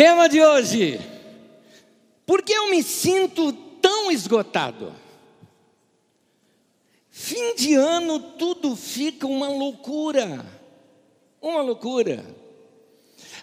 Tema de hoje: Por que eu me sinto tão esgotado? Fim de ano tudo fica uma loucura. Uma loucura.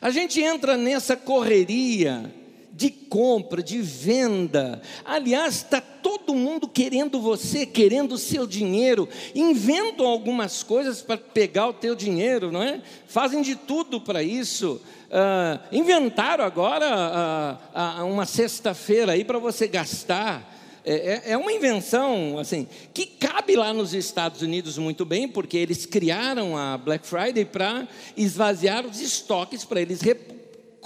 A gente entra nessa correria de compra, de venda. Aliás, está todo mundo querendo você, querendo o seu dinheiro. Inventam algumas coisas para pegar o teu dinheiro, não é? Fazem de tudo para isso. Uh, inventaram agora uh, uh, uma sexta-feira aí para você gastar. É, é, é, uma invenção assim que cabe lá nos Estados Unidos muito bem, porque eles criaram a Black Friday para esvaziar os estoques, para eles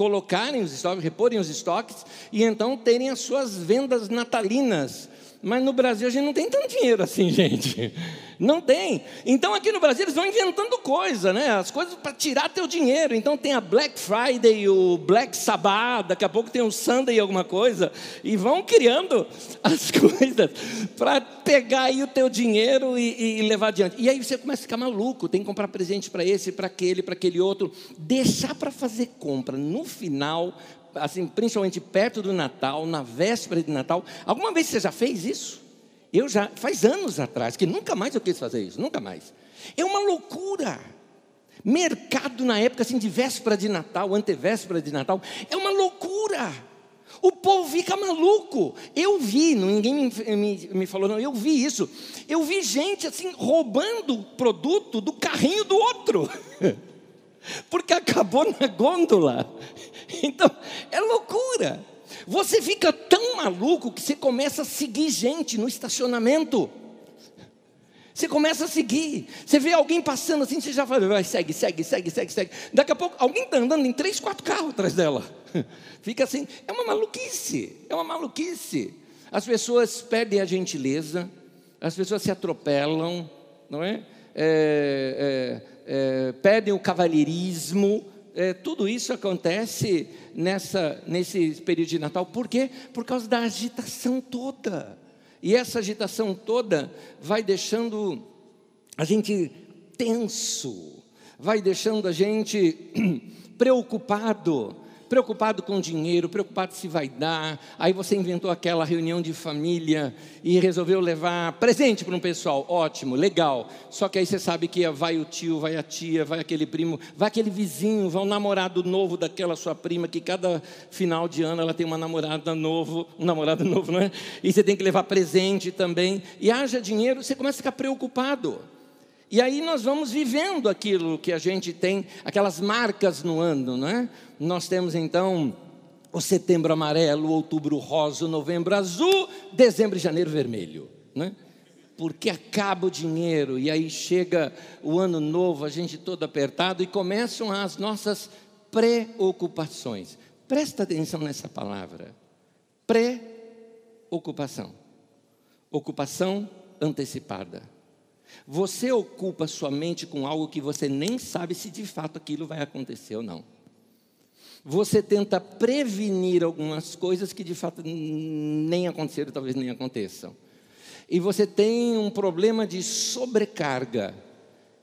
colocarem os estoques, reporem os estoques e então terem as suas vendas natalinas. Mas no Brasil a gente não tem tanto dinheiro assim, gente. Não tem. Então aqui no Brasil eles vão inventando coisa, né? As coisas para tirar teu dinheiro. Então tem a Black Friday, o Black Sabbath, daqui a pouco tem o Sunday alguma coisa e vão criando as coisas para pegar aí o teu dinheiro e, e, levar adiante. E aí você começa a ficar maluco, tem que comprar presente para esse, para aquele, para aquele outro, deixar para fazer compra no final, assim, principalmente perto do Natal, na véspera de Natal. Alguma vez você já fez isso? Eu já, faz anos atrás, que nunca mais eu quis fazer isso, nunca mais. É uma loucura. Mercado na época assim de véspera de Natal, antevéspera de Natal, é uma loucura. O povo fica maluco. Eu vi, ninguém me, me, me, falou, não, eu vi isso. Eu vi gente assim roubando produto do carrinho do outro, porque acabou na gôndola. Então, é loucura. Você fica tão maluco que você começa a seguir gente no estacionamento. Você começa a seguir. Você vê alguém passando assim, você já fala, vai, segue, segue, segue, segue, segue. Daqui a pouco, alguém está andando em três, quatro carros atrás dela. Fica assim, é uma maluquice, é uma maluquice. As pessoas perdem a gentileza, as pessoas se atropelam, não é? é, é, é perdem o cavalheirismo, é, tudo isso acontece nessa, nesse período de Natal. Por quê? Por causa da agitação toda. E essa agitação toda vai deixando a gente tenso, vai deixando a gente preocupado, preocupado com dinheiro, preocupado se vai dar. Aí você inventou aquela reunião de família e resolveu levar presente para um pessoal. Ótimo, legal. Só que aí você sabe que vai o tio, vai a tia, vai aquele primo, vai aquele vizinho, vai o namorado novo daquela sua prima, que cada final de ano ela tem uma namorada novo, um namorado novo, não é? E você tem que levar presente também. E haja dinheiro, você começa a ficar preocupado. E aí nós vamos vivendo aquilo que a gente tem, aquelas marcas no ano, não é? Nós temos então o setembro amarelo, o outubro rosa, o novembro azul, dezembro e janeiro vermelho, né? Porque acaba o dinheiro e aí chega o ano novo, a gente todo apertado e começam as nossas preocupações. Presta atenção nessa palavra. Preocupação. Ocupação antecipada. Você ocupa sua mente com algo que você nem sabe se de fato aquilo vai acontecer ou não. Você tenta prevenir algumas coisas que de fato nem aconteceram, talvez nem aconteçam. E você tem um problema de sobrecarga.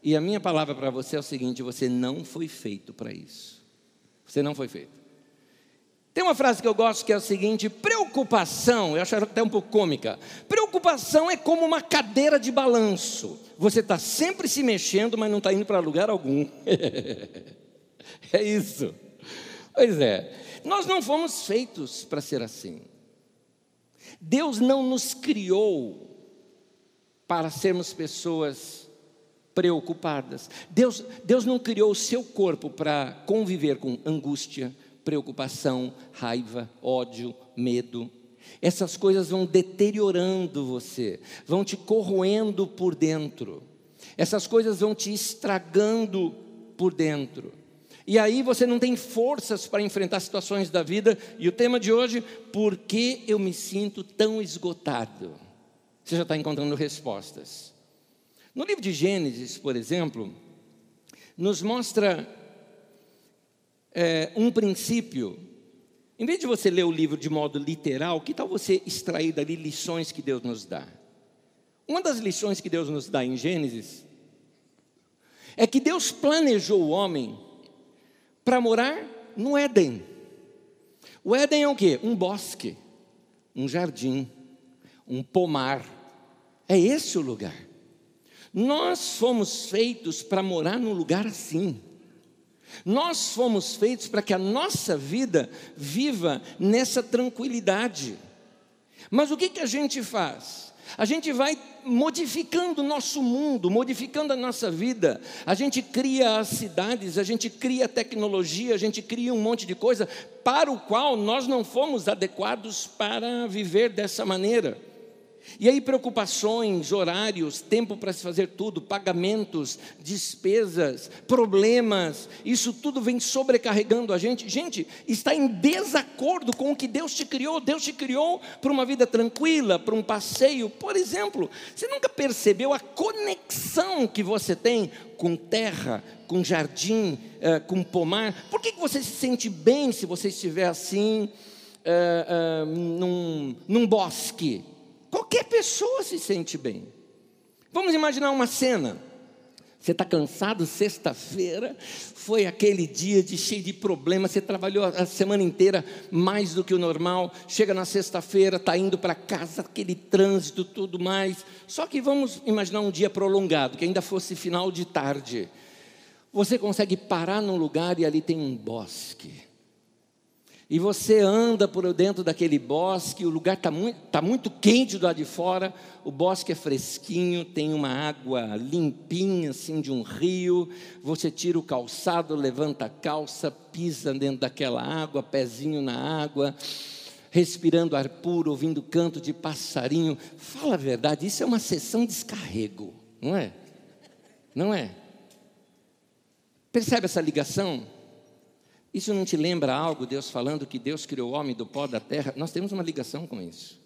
E a minha palavra para você é o seguinte: você não foi feito para isso. Você não foi feito. Tem uma frase que eu gosto que é o seguinte: preocupação, eu acho até um pouco cômica. Preocupação é como uma cadeira de balanço. Você está sempre se mexendo, mas não está indo para lugar algum. é isso. Pois é, nós não fomos feitos para ser assim. Deus não nos criou para sermos pessoas preocupadas. Deus, Deus não criou o seu corpo para conviver com angústia, preocupação, raiva, ódio, medo. Essas coisas vão deteriorando você, vão te corroendo por dentro. Essas coisas vão te estragando por dentro. E aí você não tem forças para enfrentar situações da vida. E o tema de hoje, por que eu me sinto tão esgotado? Você já está encontrando respostas. No livro de Gênesis, por exemplo, nos mostra é, um princípio. Em vez de você ler o livro de modo literal, que tal você extrair dali lições que Deus nos dá? Uma das lições que Deus nos dá em Gênesis é que Deus planejou o homem para morar no Éden. O Éden é o quê? Um bosque, um jardim, um pomar. É esse o lugar. Nós fomos feitos para morar num lugar assim. Nós fomos feitos para que a nossa vida viva nessa tranquilidade. Mas o que, que a gente faz? A gente vai modificando o nosso mundo, modificando a nossa vida. A gente cria as cidades, a gente cria tecnologia, a gente cria um monte de coisa para o qual nós não fomos adequados para viver dessa maneira. E aí, preocupações, horários, tempo para se fazer tudo, pagamentos, despesas, problemas, isso tudo vem sobrecarregando a gente. Gente, está em desacordo com o que Deus te criou. Deus te criou para uma vida tranquila, para um passeio. Por exemplo, você nunca percebeu a conexão que você tem com terra, com jardim, eh, com pomar? Por que você se sente bem se você estiver assim, eh, eh, num, num bosque? Qualquer pessoa se sente bem. Vamos imaginar uma cena. Você está cansado, sexta-feira, foi aquele dia de cheio de problemas, você trabalhou a semana inteira mais do que o normal, chega na sexta-feira, está indo para casa, aquele trânsito, tudo mais. Só que vamos imaginar um dia prolongado, que ainda fosse final de tarde. Você consegue parar num lugar e ali tem um bosque. E você anda por dentro daquele bosque, o lugar está muito, tá muito quente do lado de fora, o bosque é fresquinho, tem uma água limpinha, assim, de um rio. Você tira o calçado, levanta a calça, pisa dentro daquela água, pezinho na água, respirando ar puro, ouvindo canto de passarinho. Fala a verdade, isso é uma sessão de descarrego, não é? Não é? Percebe essa ligação? Isso não te lembra algo, Deus falando que Deus criou o homem do pó da terra? Nós temos uma ligação com isso.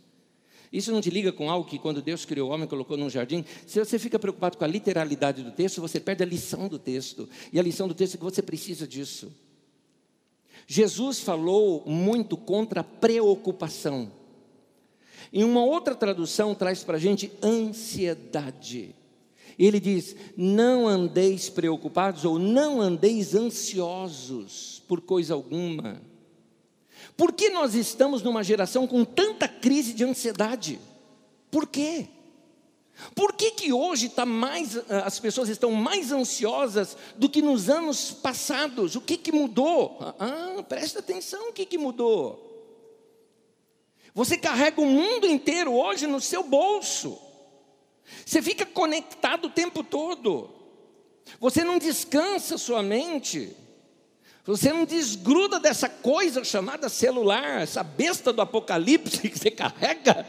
Isso não te liga com algo que quando Deus criou o homem colocou num jardim? Se você fica preocupado com a literalidade do texto, você perde a lição do texto. E a lição do texto é que você precisa disso. Jesus falou muito contra a preocupação. Em uma outra tradução traz para a gente ansiedade. Ele diz: não andeis preocupados ou não andeis ansiosos por coisa alguma. Por que nós estamos numa geração com tanta crise de ansiedade? Por quê? Por que, que hoje tá mais, ah, as pessoas estão mais ansiosas do que nos anos passados? O que, que mudou? Ah, presta atenção, o que, que mudou? Você carrega o mundo inteiro hoje no seu bolso. Você fica conectado o tempo todo. Você não descansa sua mente. Você não desgruda dessa coisa chamada celular, essa besta do apocalipse que você carrega,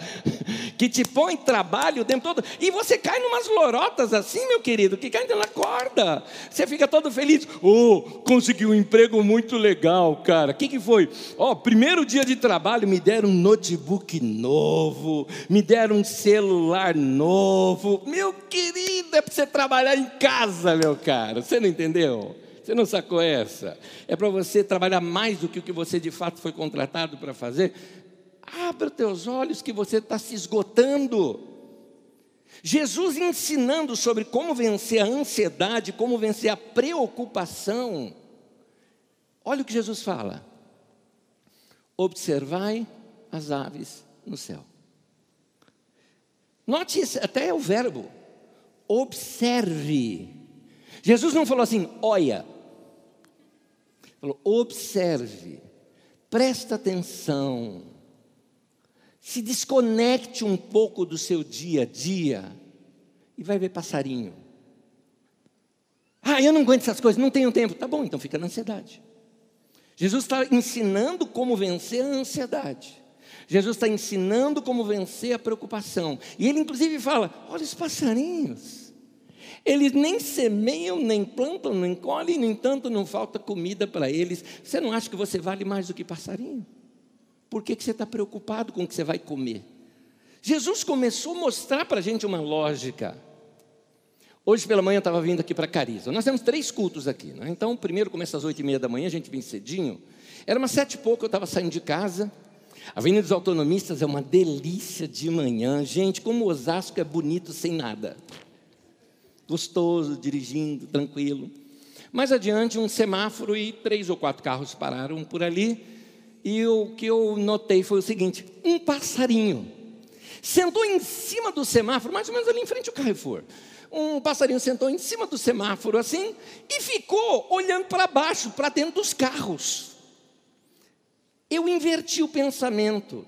que te põe trabalho o tempo todo, e você cai numas lorotas assim, meu querido, que cai na corda. Você fica todo feliz. Oh, consegui um emprego muito legal, cara. O que, que foi? Ó, oh, primeiro dia de trabalho, me deram um notebook novo, me deram um celular novo. Meu querido, é para você trabalhar em casa, meu cara. Você não entendeu? Você não sacou essa? É para você trabalhar mais do que o que você de fato foi contratado para fazer? Abra teus olhos que você está se esgotando. Jesus ensinando sobre como vencer a ansiedade, como vencer a preocupação. Olha o que Jesus fala: observai as aves no céu. Note até o verbo, observe. Jesus não falou assim, olha, Falou: observe, presta atenção, se desconecte um pouco do seu dia a dia e vai ver passarinho. Ah, eu não aguento essas coisas, não tenho tempo. Tá bom, então fica na ansiedade. Jesus está ensinando como vencer a ansiedade. Jesus está ensinando como vencer a preocupação. E ele, inclusive, fala: olha os passarinhos. Eles nem semeiam, nem plantam, nem colhem, no entanto, não falta comida para eles. Você não acha que você vale mais do que passarinho? Por que, que você está preocupado com o que você vai comer? Jesus começou a mostrar para a gente uma lógica. Hoje pela manhã eu estava vindo aqui para Cariza. Nós temos três cultos aqui. Né? Então, o primeiro começa às oito e meia da manhã, a gente vem cedinho. Era umas sete e pouco, eu estava saindo de casa. A Avenida dos Autonomistas é uma delícia de manhã. Gente, como Osasco é bonito sem nada gostoso, dirigindo, tranquilo. Mais adiante, um semáforo e três ou quatro carros pararam por ali. e o que eu notei foi o seguinte: um passarinho sentou em cima do semáforo, mais ou menos ali em frente ao Carrefour. Um passarinho sentou em cima do semáforo assim e ficou olhando para baixo, para dentro dos carros. Eu inverti o pensamento.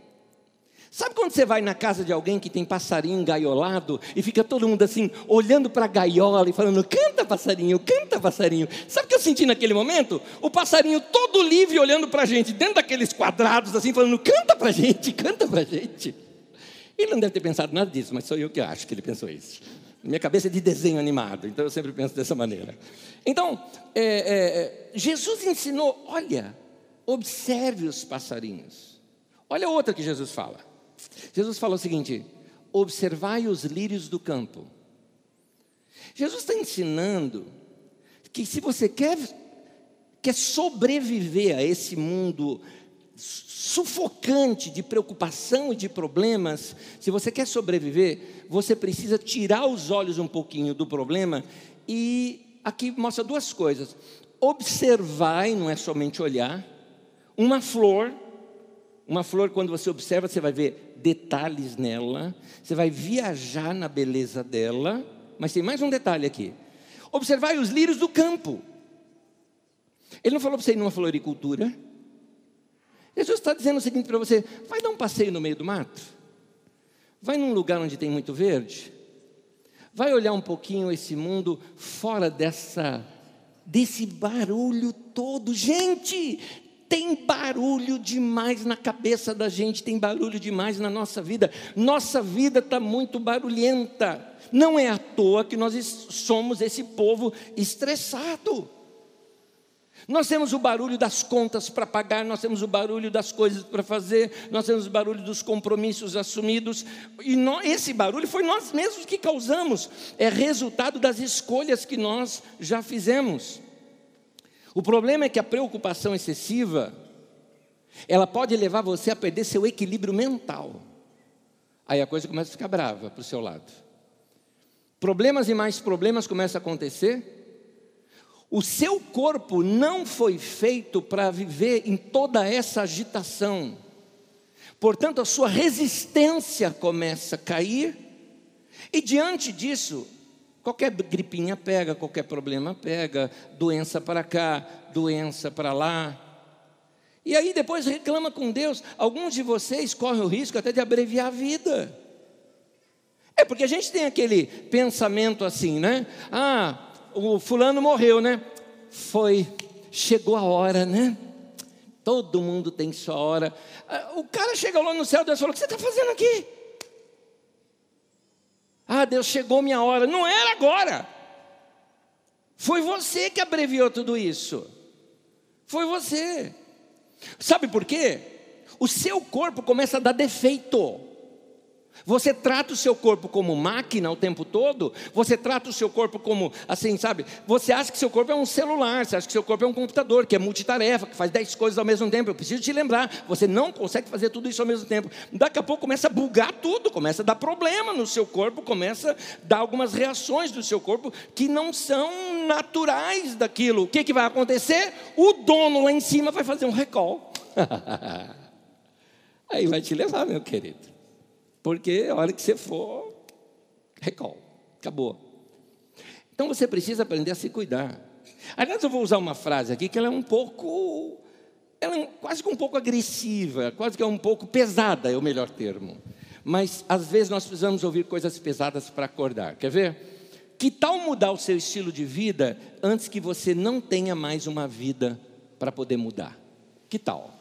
Sabe quando você vai na casa de alguém que tem passarinho engaiolado e fica todo mundo assim, olhando para a gaiola e falando: canta passarinho, canta passarinho. Sabe o que eu senti naquele momento? O passarinho todo livre olhando para a gente, dentro daqueles quadrados assim, falando: canta para a gente, canta para a gente. Ele não deve ter pensado nada disso, mas sou eu que acho que ele pensou isso. Minha cabeça é de desenho animado, então eu sempre penso dessa maneira. Então, é, é, Jesus ensinou: olha, observe os passarinhos. Olha outra que Jesus fala. Jesus falou o seguinte: observai os lírios do campo. Jesus está ensinando que se você quer, quer sobreviver a esse mundo sufocante de preocupação e de problemas, se você quer sobreviver, você precisa tirar os olhos um pouquinho do problema e aqui mostra duas coisas. Observar, não é somente olhar, uma flor uma flor, quando você observa, você vai ver detalhes nela, você vai viajar na beleza dela, mas tem mais um detalhe aqui. Observai os lírios do campo. Ele não falou para você ir numa floricultura. Jesus está dizendo o seguinte para você: vai dar um passeio no meio do mato, vai num lugar onde tem muito verde, vai olhar um pouquinho esse mundo fora dessa desse barulho todo. Gente, tem barulho demais na cabeça da gente, tem barulho demais na nossa vida. Nossa vida está muito barulhenta. Não é à toa que nós somos esse povo estressado. Nós temos o barulho das contas para pagar, nós temos o barulho das coisas para fazer, nós temos o barulho dos compromissos assumidos, e esse barulho foi nós mesmos que causamos, é resultado das escolhas que nós já fizemos. O problema é que a preocupação excessiva, ela pode levar você a perder seu equilíbrio mental. Aí a coisa começa a ficar brava para o seu lado. Problemas e mais problemas começam a acontecer. O seu corpo não foi feito para viver em toda essa agitação. Portanto, a sua resistência começa a cair. E diante disso, Qualquer gripinha pega, qualquer problema pega, doença para cá, doença para lá. E aí depois reclama com Deus. Alguns de vocês correm o risco até de abreviar a vida. É porque a gente tem aquele pensamento assim, né? Ah, o fulano morreu, né? Foi, chegou a hora, né? Todo mundo tem sua hora. Ah, o cara chega lá no céu, Deus falou: O que você está fazendo aqui? Ah, Deus, chegou minha hora. Não era agora. Foi você que abreviou tudo isso. Foi você. Sabe por quê? O seu corpo começa a dar defeito. Você trata o seu corpo como máquina o tempo todo? Você trata o seu corpo como, assim, sabe? Você acha que seu corpo é um celular, você acha que seu corpo é um computador, que é multitarefa, que faz dez coisas ao mesmo tempo. Eu preciso te lembrar, você não consegue fazer tudo isso ao mesmo tempo. Daqui a pouco começa a bugar tudo, começa a dar problema no seu corpo, começa a dar algumas reações do seu corpo que não são naturais daquilo. O que, que vai acontecer? O dono lá em cima vai fazer um recall. Aí vai te levar, meu querido. Porque a hora que você for, recall, acabou. Então você precisa aprender a se cuidar. Aliás, eu vou usar uma frase aqui que ela é um pouco, ela é quase que um pouco agressiva, quase que é um pouco pesada, é o melhor termo. Mas às vezes nós precisamos ouvir coisas pesadas para acordar. Quer ver? Que tal mudar o seu estilo de vida antes que você não tenha mais uma vida para poder mudar? Que tal?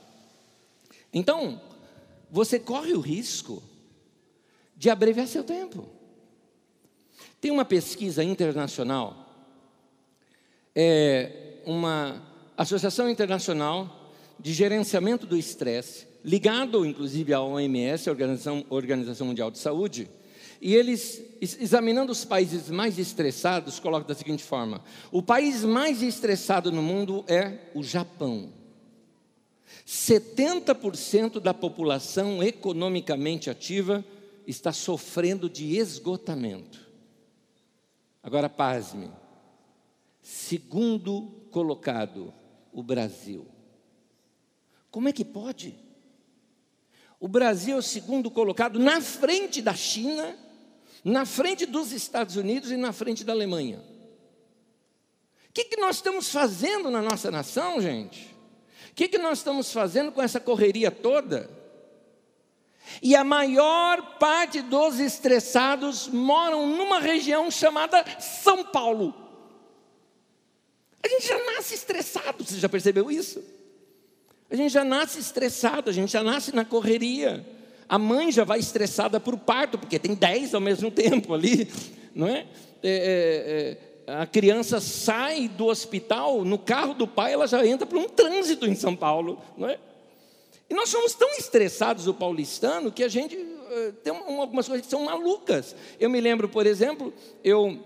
Então, você corre o risco de abreviar seu tempo. Tem uma pesquisa internacional, é uma associação internacional de gerenciamento do estresse, ligado inclusive à OMS, Organização, Organização Mundial de Saúde, e eles, examinando os países mais estressados, colocam da seguinte forma: o país mais estressado no mundo é o Japão. 70% da população economicamente ativa está sofrendo de esgotamento. Agora, pasme. Segundo colocado, o Brasil. Como é que pode? O Brasil é o segundo colocado na frente da China, na frente dos Estados Unidos e na frente da Alemanha. O que, que nós estamos fazendo na nossa nação, gente? O que, que nós estamos fazendo com essa correria toda? E a maior parte dos estressados moram numa região chamada São Paulo. A gente já nasce estressado, você já percebeu isso? A gente já nasce estressado, a gente já nasce na correria. A mãe já vai estressada para o parto, porque tem dez ao mesmo tempo ali, não é? é, é, é a criança sai do hospital, no carro do pai, ela já entra para um trânsito em São Paulo, não é? E nós somos tão estressados, o paulistano, que a gente uh, tem algumas coisas que são malucas. Eu me lembro, por exemplo, eu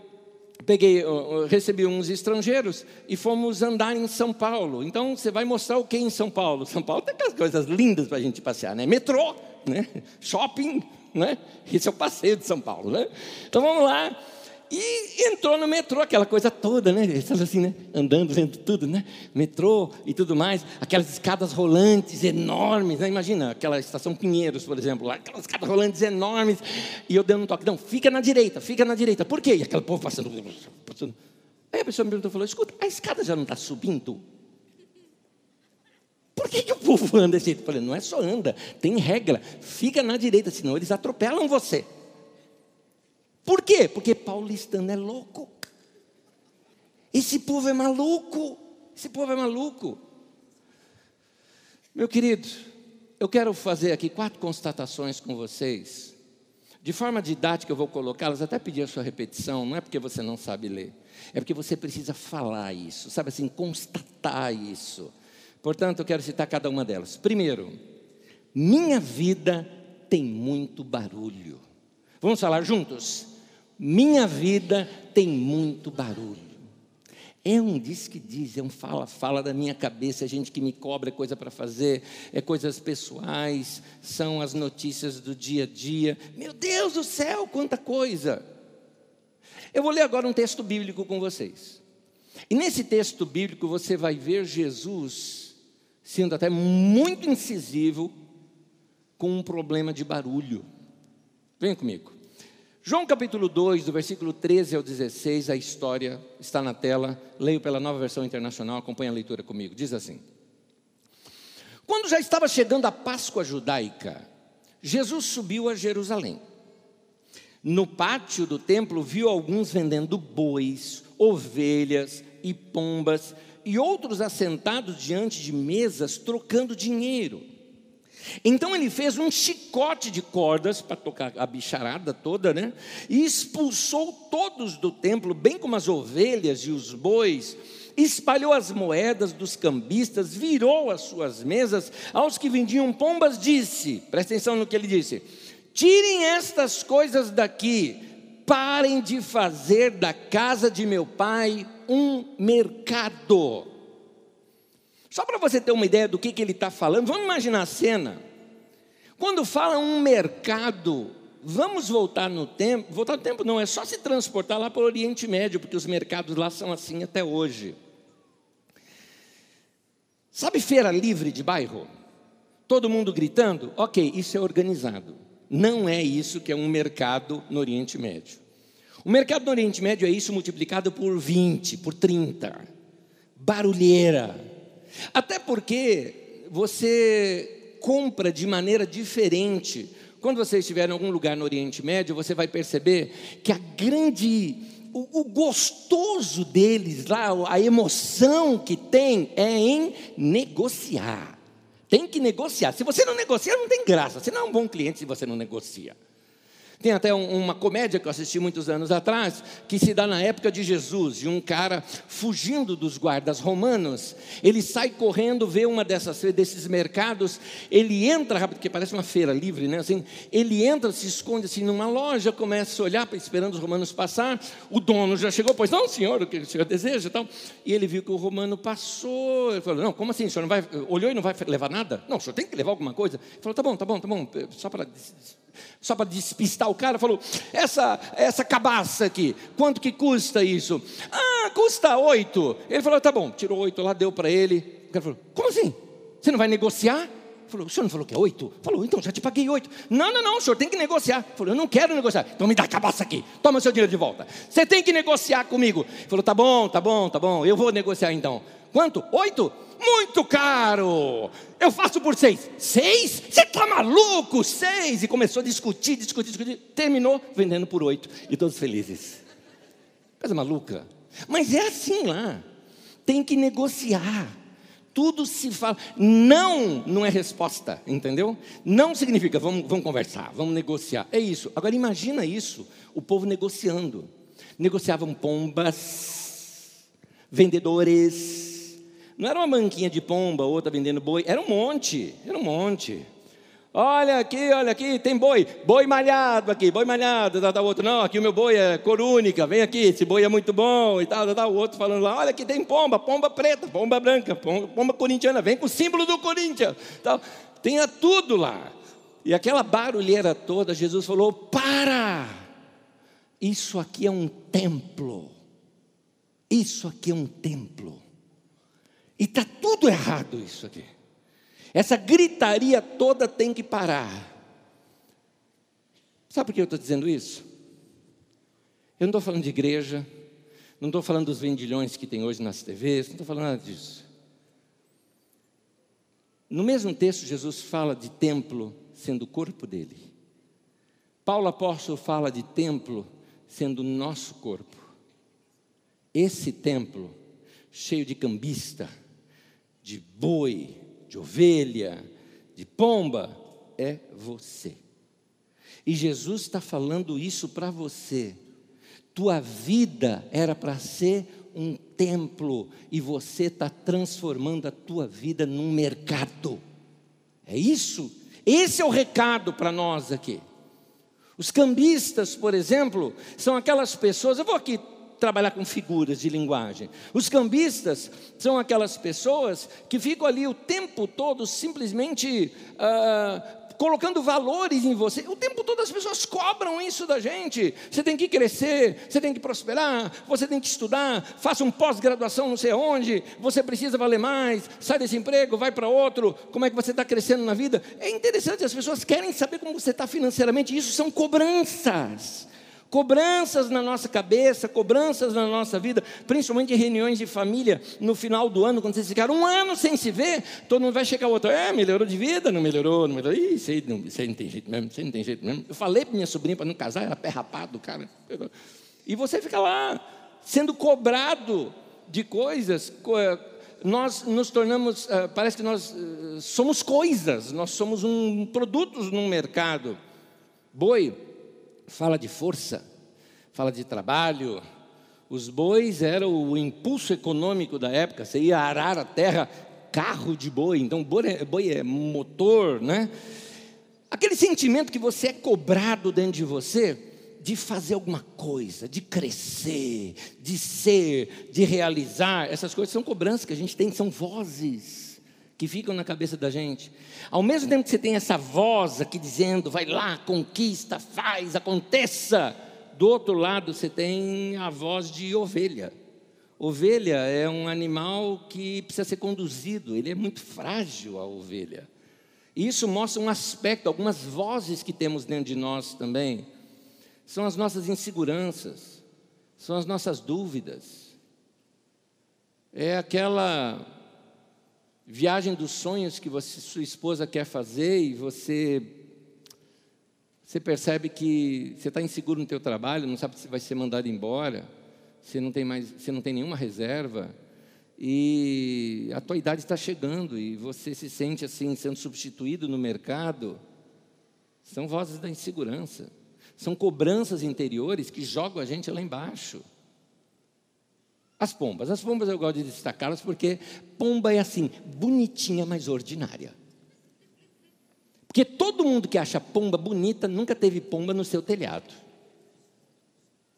peguei, uh, recebi uns estrangeiros e fomos andar em São Paulo. Então, você vai mostrar o que em São Paulo? São Paulo tem aquelas coisas lindas para a gente passear, né? Metrô, né? Shopping, né? Esse é o passeio de São Paulo, né? Então, vamos lá. E entrou no metrô, aquela coisa toda, né? Assim, né? Andando, vendo tudo, né? Metrô e tudo mais. Aquelas escadas rolantes enormes, né? Imagina, aquela estação Pinheiros, por exemplo, lá, aquelas escadas rolantes enormes. E eu dando um toque, não, fica na direita, fica na direita. Por quê? E aquele povo passando, passando. Aí a pessoa me perguntou, falou, escuta, a escada já não está subindo? Por que, que o povo anda desse jeito? Eu falei, não é só anda, tem regra. Fica na direita, senão eles atropelam você. Por quê? Porque paulistano é louco. Esse povo é maluco. Esse povo é maluco. Meu querido, eu quero fazer aqui quatro constatações com vocês. De forma didática eu vou colocá-las, até pedir a sua repetição, não é porque você não sabe ler, é porque você precisa falar isso, sabe assim, constatar isso. Portanto, eu quero citar cada uma delas. Primeiro, minha vida tem muito barulho. Vamos falar juntos? Minha vida tem muito barulho. É um diz que diz, é um fala, fala da minha cabeça, é gente que me cobra coisa para fazer, é coisas pessoais, são as notícias do dia a dia. Meu Deus do céu, quanta coisa! Eu vou ler agora um texto bíblico com vocês. E nesse texto bíblico você vai ver Jesus sendo até muito incisivo com um problema de barulho. Vem comigo. João capítulo 2, do versículo 13 ao 16, a história está na tela. Leio pela nova versão internacional, acompanhe a leitura comigo. Diz assim: Quando já estava chegando a Páscoa judaica, Jesus subiu a Jerusalém. No pátio do templo, viu alguns vendendo bois, ovelhas e pombas, e outros assentados diante de mesas trocando dinheiro. Então ele fez um chicote de cordas para tocar a bicharada toda, né? E expulsou todos do templo, bem como as ovelhas e os bois. Espalhou as moedas dos cambistas, virou as suas mesas. Aos que vendiam pombas, disse: presta atenção no que ele disse: tirem estas coisas daqui, parem de fazer da casa de meu pai um mercado. Só para você ter uma ideia do que, que ele está falando, vamos imaginar a cena. Quando fala um mercado, vamos voltar no tempo. Voltar no tempo não, é só se transportar lá para o Oriente Médio, porque os mercados lá são assim até hoje. Sabe feira livre de bairro? Todo mundo gritando? Ok, isso é organizado. Não é isso que é um mercado no Oriente Médio. O mercado no Oriente Médio é isso multiplicado por 20, por 30. Barulheira até porque você compra de maneira diferente. Quando você estiver em algum lugar no Oriente Médio, você vai perceber que a grande, o, gostoso deles lá, a emoção que tem é em negociar. Tem que negociar. Se você não negocia, não tem graça. Você não é um bom cliente se você não negocia. Tem até uma comédia que eu assisti muitos anos atrás, que se dá na época de Jesus, de um cara fugindo dos guardas romanos. Ele sai correndo, vê uma dessas, desses mercados, ele entra rápido, porque parece uma feira livre, né? Assim, ele entra, se esconde assim numa loja, começa a olhar, esperando os romanos passar. O dono já chegou, pois não, senhor, o que o senhor deseja? Tal. E ele viu que o romano passou. Ele falou: Não, como assim? O senhor não vai. Olhou e não vai levar nada? Não, o senhor tem que levar alguma coisa. Ele falou: Tá bom, tá bom, tá bom, só para só para despistar o cara, falou: essa, essa cabaça aqui, quanto que custa isso? Ah, custa oito. Ele falou: tá bom, tirou oito lá, deu para ele. O cara falou: como assim? Você não vai negociar? Falou, o senhor não falou que é oito? Falou, então já te paguei oito. Não, não, não, o senhor tem que negociar. Falou, eu não quero negociar. Então me dá a cabaça aqui, toma seu dinheiro de volta. Você tem que negociar comigo. Falou, tá bom, tá bom, tá bom, eu vou negociar então. Quanto? Oito? Muito caro. Eu faço por seis. Seis? Você está maluco? Seis. E começou a discutir, discutir, discutir. Terminou vendendo por oito. E todos felizes. Coisa maluca. Mas é assim lá. Tem que negociar tudo se fala. Não não é resposta, entendeu? Não significa vamos, vamos conversar, vamos negociar. É isso. Agora imagina isso, o povo negociando. Negociavam pombas, vendedores. Não era uma banquinha de pomba, outra vendendo boi, era um monte, era um monte. Olha aqui, olha aqui, tem boi, boi malhado aqui, boi malhado, tal, tal, outro, não, aqui o meu boi é corúnica, vem aqui, esse boi é muito bom, e tal, tal, tal, outro falando lá, olha aqui tem pomba, pomba preta, pomba branca, pomba, pomba corintiana, vem com o símbolo do Corinthians, tal, tinha tudo lá, e aquela barulheira toda, Jesus falou, para, isso aqui é um templo, isso aqui é um templo, e está tudo errado isso aqui, essa gritaria toda tem que parar. Sabe por que eu estou dizendo isso? Eu não estou falando de igreja, não estou falando dos vendilhões que tem hoje nas TVs, não estou falando nada disso. No mesmo texto, Jesus fala de templo sendo o corpo dele. Paulo apóstolo fala de templo sendo o nosso corpo. Esse templo, cheio de cambista, de boi, de ovelha, de pomba, é você. E Jesus está falando isso para você. Tua vida era para ser um templo e você está transformando a tua vida num mercado. É isso? Esse é o recado para nós aqui. Os cambistas, por exemplo, são aquelas pessoas. Eu vou aqui trabalhar com figuras de linguagem. Os cambistas são aquelas pessoas que ficam ali o tempo todo simplesmente uh, colocando valores em você. O tempo todo as pessoas cobram isso da gente. Você tem que crescer, você tem que prosperar, você tem que estudar, faça um pós-graduação não sei onde, você precisa valer mais, sai desse emprego, vai para outro, como é que você está crescendo na vida. É interessante, as pessoas querem saber como você está financeiramente, isso são cobranças. Cobranças na nossa cabeça, cobranças na nossa vida, principalmente em reuniões de família no final do ano, quando vocês ficaram um ano sem se ver, todo mundo vai chegar o outro, é, melhorou de vida, não melhorou, não melhorou, Ih, isso aí não, isso aí não tem jeito mesmo, isso aí não tem jeito mesmo. Eu falei para minha sobrinha para não casar, era pé rapado, cara. E você fica lá, sendo cobrado de coisas, nós nos tornamos, ah, parece que nós ah, somos coisas, nós somos um produtos num mercado. Boi, fala de força, fala de trabalho. Os bois eram o impulso econômico da época. Você ia arar a terra, carro de boi. Então, boi é, boi é motor, né? Aquele sentimento que você é cobrado dentro de você de fazer alguma coisa, de crescer, de ser, de realizar, essas coisas são cobranças que a gente tem, são vozes que ficam na cabeça da gente. Ao mesmo tempo que você tem essa voz aqui dizendo, vai lá, conquista, faz, aconteça, do outro lado você tem a voz de ovelha. Ovelha é um animal que precisa ser conduzido, ele é muito frágil, a ovelha. Isso mostra um aspecto, algumas vozes que temos dentro de nós também. São as nossas inseguranças, são as nossas dúvidas. É aquela viagem dos sonhos que você, sua esposa quer fazer e você você percebe que você está inseguro no teu trabalho, não sabe se vai ser mandado embora, você não tem mais, você não tem nenhuma reserva e a tua idade está chegando e você se sente assim sendo substituído no mercado. São vozes da insegurança, são cobranças interiores que jogam a gente lá embaixo. As pombas. As pombas eu gosto de destacá-las porque pomba é assim, bonitinha, mas ordinária. Porque todo mundo que acha pomba bonita nunca teve pomba no seu telhado.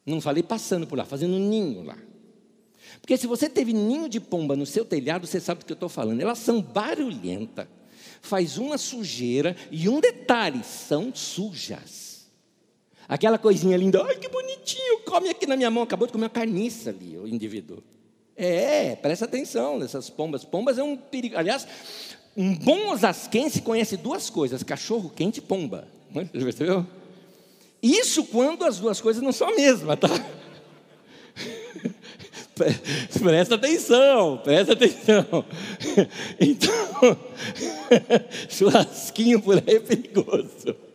Não falei passando por lá, fazendo ninho lá. Porque se você teve ninho de pomba no seu telhado, você sabe do que eu estou falando. Elas são barulhentas, faz uma sujeira e um detalhe, são sujas. Aquela coisinha linda, ai que bonitinho, come aqui na minha mão. Acabou de comer uma carniça ali, o indivíduo. É, presta atenção nessas pombas. Pombas é um perigo. Aliás, Um bom osasquense conhece duas coisas: cachorro quente e pomba. Você percebeu? Isso quando as duas coisas não são a mesma, tá? Presta atenção, presta atenção. Então, churrasquinho por aí é perigoso.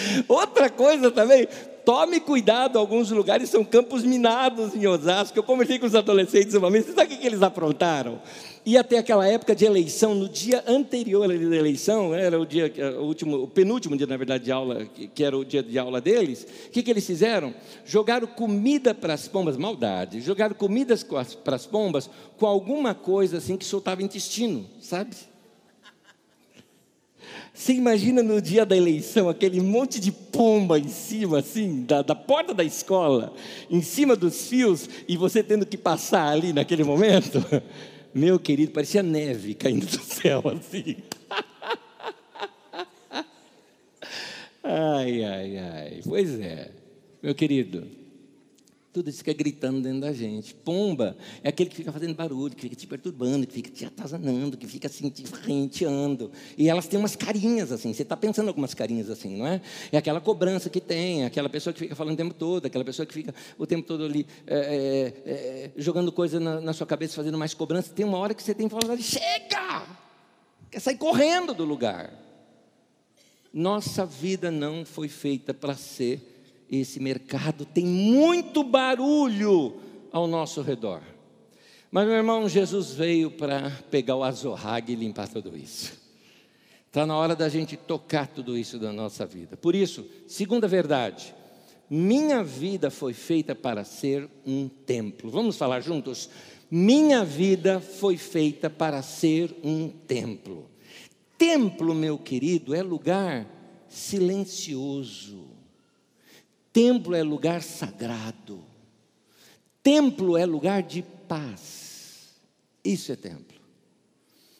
Outra coisa também, tome cuidado, alguns lugares são campos minados em Osasco. Eu conversei com os adolescentes uma vez, você sabe o que eles aprontaram? E até aquela época de eleição, no dia anterior à eleição, era o dia, o último, o penúltimo dia, na verdade, de aula, que era o dia de aula deles, o que, que eles fizeram? Jogaram comida para as pombas, maldade, jogaram comidas para as pombas com alguma coisa assim que soltava intestino, sabe? Você imagina no dia da eleição aquele monte de pomba em cima, assim, da, da porta da escola, em cima dos fios, e você tendo que passar ali naquele momento? Meu querido, parecia neve caindo do céu, assim. Ai, ai, ai. Pois é, meu querido. Tudo isso fica gritando dentro da gente. Pomba é aquele que fica fazendo barulho, que fica te perturbando, que fica te atazanando, que fica assim, te renteando. E elas têm umas carinhas assim. Você está pensando algumas carinhas assim, não é? É aquela cobrança que tem, aquela pessoa que fica falando o tempo todo, aquela pessoa que fica o tempo todo ali é, é, é, jogando coisa na, na, sua cabeça, fazendo mais cobrança. Tem uma hora que você tem que falar, chega! Quer sair correndo do lugar. Nossa vida não foi feita para ser esse mercado tem muito barulho ao nosso redor. Mas, meu irmão, Jesus veio para pegar o azorrague e limpar tudo isso. Está na hora da gente tocar tudo isso da nossa vida. Por isso, segunda verdade, minha vida foi feita para ser um templo. Vamos falar juntos? Minha vida foi feita para ser um templo. Templo, meu querido, é lugar silencioso Templo é lugar sagrado. Templo é lugar de paz. Isso é templo.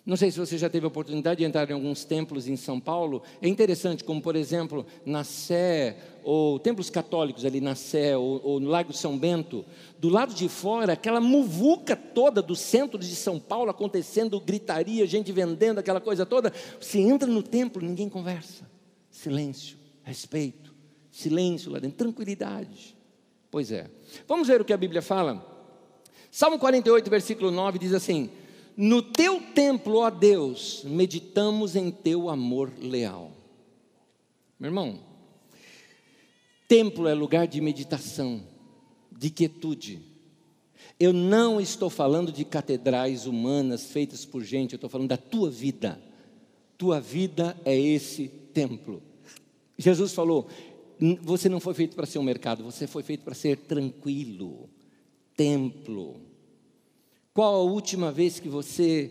Não sei se você já teve a oportunidade de entrar em alguns templos em São Paulo. É interessante, como por exemplo, na Sé, ou templos católicos ali na Sé, ou, ou no Lago São Bento. Do lado de fora, aquela muvuca toda do centro de São Paulo acontecendo, gritaria, gente vendendo, aquela coisa toda. Você entra no templo, ninguém conversa. Silêncio, respeito silêncio lá dentro, tranquilidade. Pois é. Vamos ver o que a Bíblia fala? Salmo 48, versículo 9 diz assim: No teu templo, ó Deus, meditamos em teu amor leal. Meu irmão, templo é lugar de meditação, de quietude. Eu não estou falando de catedrais humanas feitas por gente, eu estou falando da tua vida. Tua vida é esse templo. Jesus falou: você não foi feito para ser um mercado, você foi feito para ser tranquilo, templo. Qual a última vez que você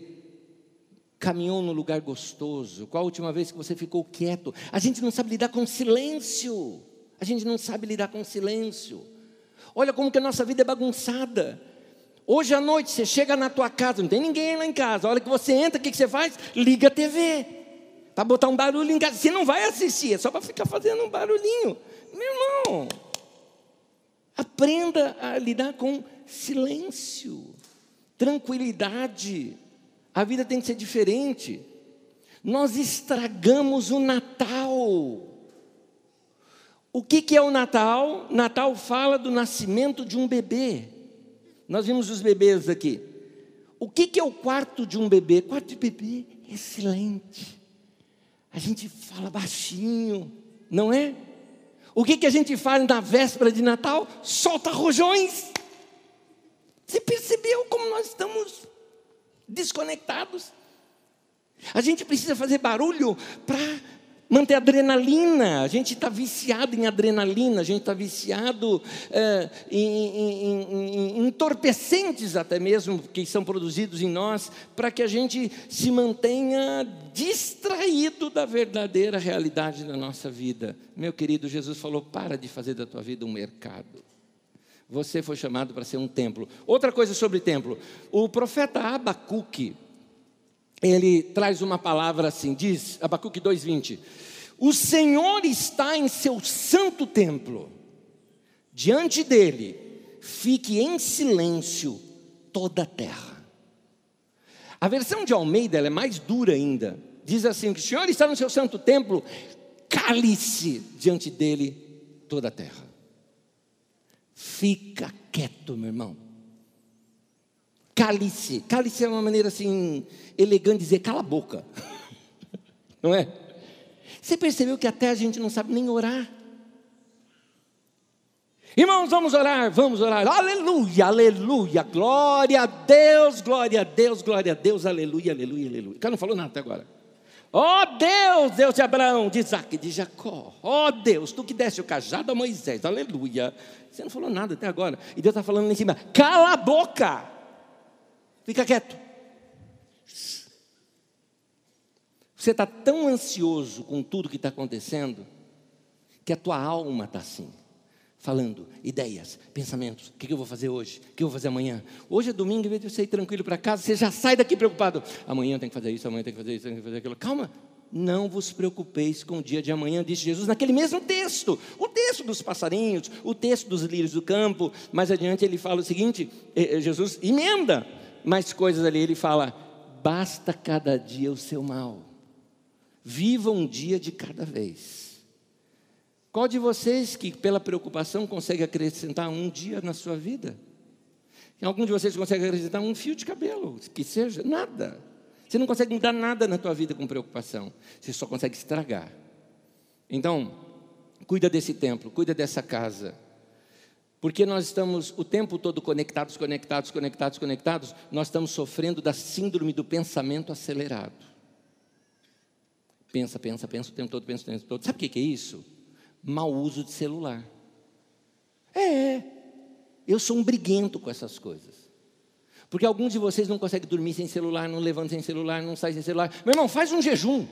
caminhou num lugar gostoso? Qual a última vez que você ficou quieto? A gente não sabe lidar com silêncio. A gente não sabe lidar com silêncio. Olha como que a nossa vida é bagunçada. Hoje à noite você chega na tua casa, não tem ninguém lá em casa. A hora que você entra, o que, que você faz? Liga a TV para botar um barulho em casa. Você não vai assistir, é só para ficar fazendo um barulhinho. Meu irmão, aprenda a lidar com silêncio, tranquilidade. A vida tem que ser diferente. Nós estragamos o Natal. O que, que é o Natal? Natal fala do nascimento de um bebê. Nós vimos os bebês aqui. O que, que é o quarto de um bebê? Quarto de bebê é silente a gente fala baixinho, não é? O que, que a gente faz na véspera de Natal? Solta rojões. Você percebeu como nós estamos desconectados? A gente precisa fazer barulho para manter adrenalina. A gente está viciado em adrenalina, a gente está viciado é, em, em, em, entorpecentes até mesmo que são produzidos em nós, para que a gente se mantenha distraído da verdadeira realidade da nossa vida. Meu querido, Jesus falou: para de fazer da tua vida um mercado. Você foi chamado para ser um templo. Outra coisa sobre templo: o profeta Abacuque ele traz uma palavra assim, diz Abacuque 2:20: O Senhor está em seu santo templo. Diante dele fique em silêncio toda a terra. A versão de Almeida é mais dura ainda. Diz assim: que o Senhor está no seu santo templo, cale-se diante dele toda a terra. Fica quieto, meu irmão. Cale-se. Cale-se é uma maneira assim elegante de dizer cala a boca. Não é? Você percebeu que até a gente não sabe nem orar? Irmãos, vamos orar, vamos orar. Aleluia, aleluia, glória a Deus, glória a Deus, glória a Deus, aleluia, aleluia, aleluia. O cara não falou nada até agora. Ó oh Deus, Deus de Abraão, de Isaac, de Jacó. Ó oh Deus, tu que deste o cajado a Moisés, aleluia. Você não falou nada até agora. E Deus está falando lá em cima, cala a boca. Fica quieto. Você está tão ansioso com tudo que está acontecendo, que a tua alma está assim falando ideias, pensamentos. O que eu vou fazer hoje? O que eu vou fazer amanhã? Hoje é domingo, em vez de você ir tranquilo para casa, você já sai daqui preocupado. Amanhã tem que fazer isso, amanhã tem que fazer isso, tem que fazer aquilo. Calma, não vos preocupeis com o dia de amanhã, disse Jesus naquele mesmo texto, o texto dos passarinhos, o texto dos lírios do campo. Mais adiante ele fala o seguinte: eh, eh, Jesus emenda mais coisas ali, ele fala: basta cada dia o seu mal, viva um dia de cada vez. Qual de vocês que, pela preocupação, consegue acrescentar um dia na sua vida? Algum de vocês consegue acrescentar um fio de cabelo, que seja? Nada. Você não consegue mudar nada na tua vida com preocupação. Você só consegue estragar. Então, cuida desse templo, cuida dessa casa. Porque nós estamos o tempo todo conectados, conectados, conectados, conectados, nós estamos sofrendo da síndrome do pensamento acelerado. Pensa, pensa, pensa o tempo todo, pensa o tempo todo. Sabe o que é isso? mau uso de celular. É, eu sou um briguento com essas coisas. Porque alguns de vocês não conseguem dormir sem celular, não levantam sem celular, não saem sem celular. Meu irmão, faz um jejum.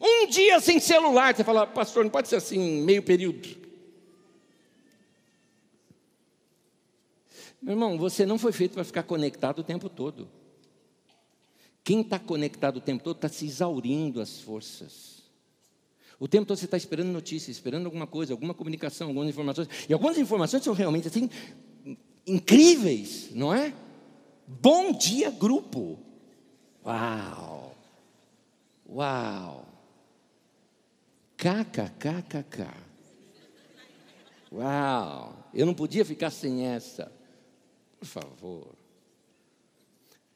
Um dia sem celular. Você fala, pastor, não pode ser assim, meio período. Meu irmão, você não foi feito para ficar conectado o tempo todo. Quem está conectado o tempo todo está se exaurindo as forças. O tempo todo você está esperando notícias, esperando alguma coisa, alguma comunicação, algumas informações. E algumas informações são realmente assim incríveis, não é? Bom dia, grupo. Uau! Uau! KKKKK. Uau! Eu não podia ficar sem essa. Por favor.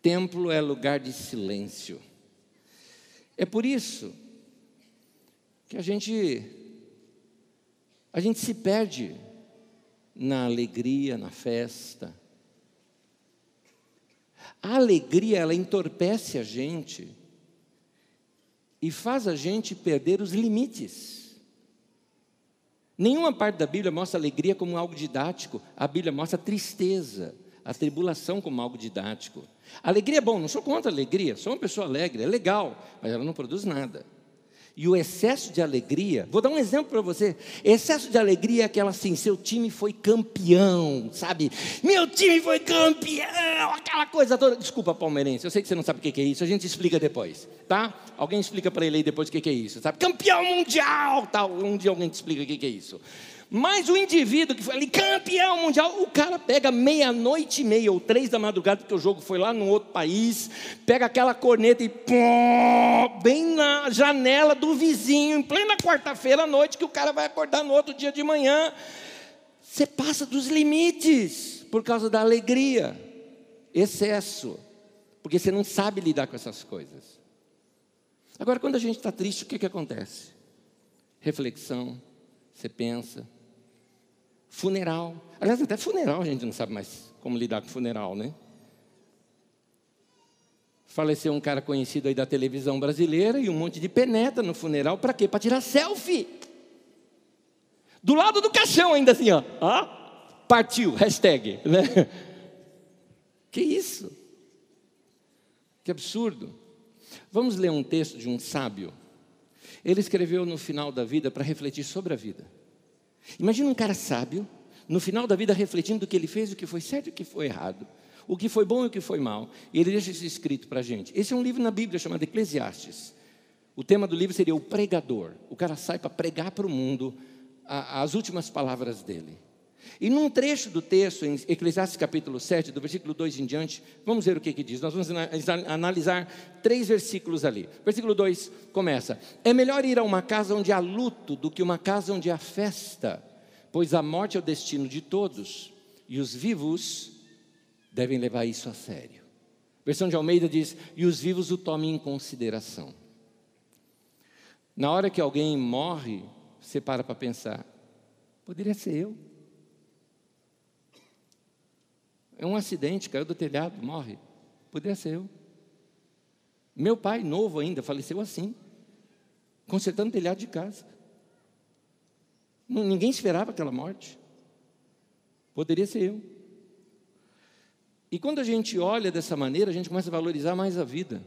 Templo é lugar de silêncio. É por isso que a gente a gente se perde na alegria, na festa. A alegria, ela entorpece a gente e faz a gente perder os limites. Nenhuma parte da Bíblia mostra alegria como algo didático, a Bíblia mostra tristeza, a tribulação como algo didático. Alegria é bom, não sou contra a alegria, sou uma pessoa alegre, é legal, mas ela não produz nada. E o excesso de alegria, vou dar um exemplo para você. Excesso de alegria é aquela assim: seu time foi campeão, sabe? Meu time foi campeão, aquela coisa toda. Desculpa, palmeirense, eu sei que você não sabe o que é isso, a gente explica depois, tá? Alguém explica para ele aí depois o que é isso, sabe? Campeão mundial, tal. Um dia alguém te explica o que é isso. Mas o indivíduo que foi ali campeão mundial, o cara pega meia-noite e meia, ou três da madrugada, porque o jogo foi lá num outro país, pega aquela corneta e pum, bem na janela do vizinho, em plena quarta-feira à noite, que o cara vai acordar no outro dia de manhã. Você passa dos limites por causa da alegria, excesso, porque você não sabe lidar com essas coisas. Agora, quando a gente está triste, o que, que acontece? Reflexão, você pensa, Funeral. Aliás, até funeral a gente não sabe mais como lidar com funeral, né? Faleceu um cara conhecido aí da televisão brasileira e um monte de penetra no funeral. Para quê? Para tirar selfie. Do lado do caixão ainda assim, ó. Ah, partiu, hashtag. Né? Que isso? Que absurdo. Vamos ler um texto de um sábio. Ele escreveu no final da vida para refletir sobre a vida. Imagina um cara sábio, no final da vida refletindo do que ele fez, o que foi certo e o que foi errado, o que foi bom e o que foi mal. E ele deixa isso escrito para a gente. Esse é um livro na Bíblia chamado Eclesiastes. O tema do livro seria o pregador. O cara sai para pregar para o mundo as últimas palavras dele. E num trecho do texto, em Eclesiastes capítulo 7, do versículo 2 em diante, vamos ver o que, que diz. Nós vamos analisar três versículos ali. Versículo 2 começa: É melhor ir a uma casa onde há luto do que uma casa onde há festa, pois a morte é o destino de todos, e os vivos devem levar isso a sério. versão de Almeida diz: E os vivos o tomem em consideração. Na hora que alguém morre, você para para pensar: poderia ser eu. É um acidente, caiu do telhado, morre. Poderia ser eu. Meu pai, novo ainda, faleceu assim, consertando o telhado de casa. Ninguém esperava aquela morte. Poderia ser eu. E quando a gente olha dessa maneira, a gente começa a valorizar mais a vida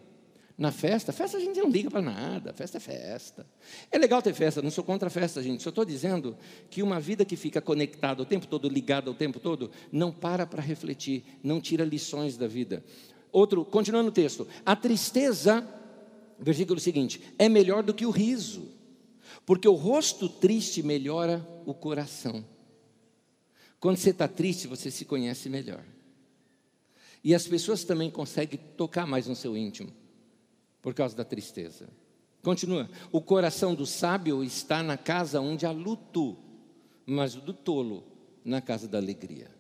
na festa, festa a gente não liga para nada, festa é festa. É legal ter festa, não sou contra a festa, gente. Só estou dizendo que uma vida que fica conectada o tempo todo, ligada o tempo todo, não para para refletir, não tira lições da vida. Outro, continuando o texto, a tristeza, versículo seguinte, é melhor do que o riso, porque o rosto triste melhora o coração. Quando você está triste, você se conhece melhor. E as pessoas também conseguem tocar mais no seu íntimo por causa da tristeza. Continua: o coração do sábio está na casa onde há luto, mas o do tolo na casa da alegria.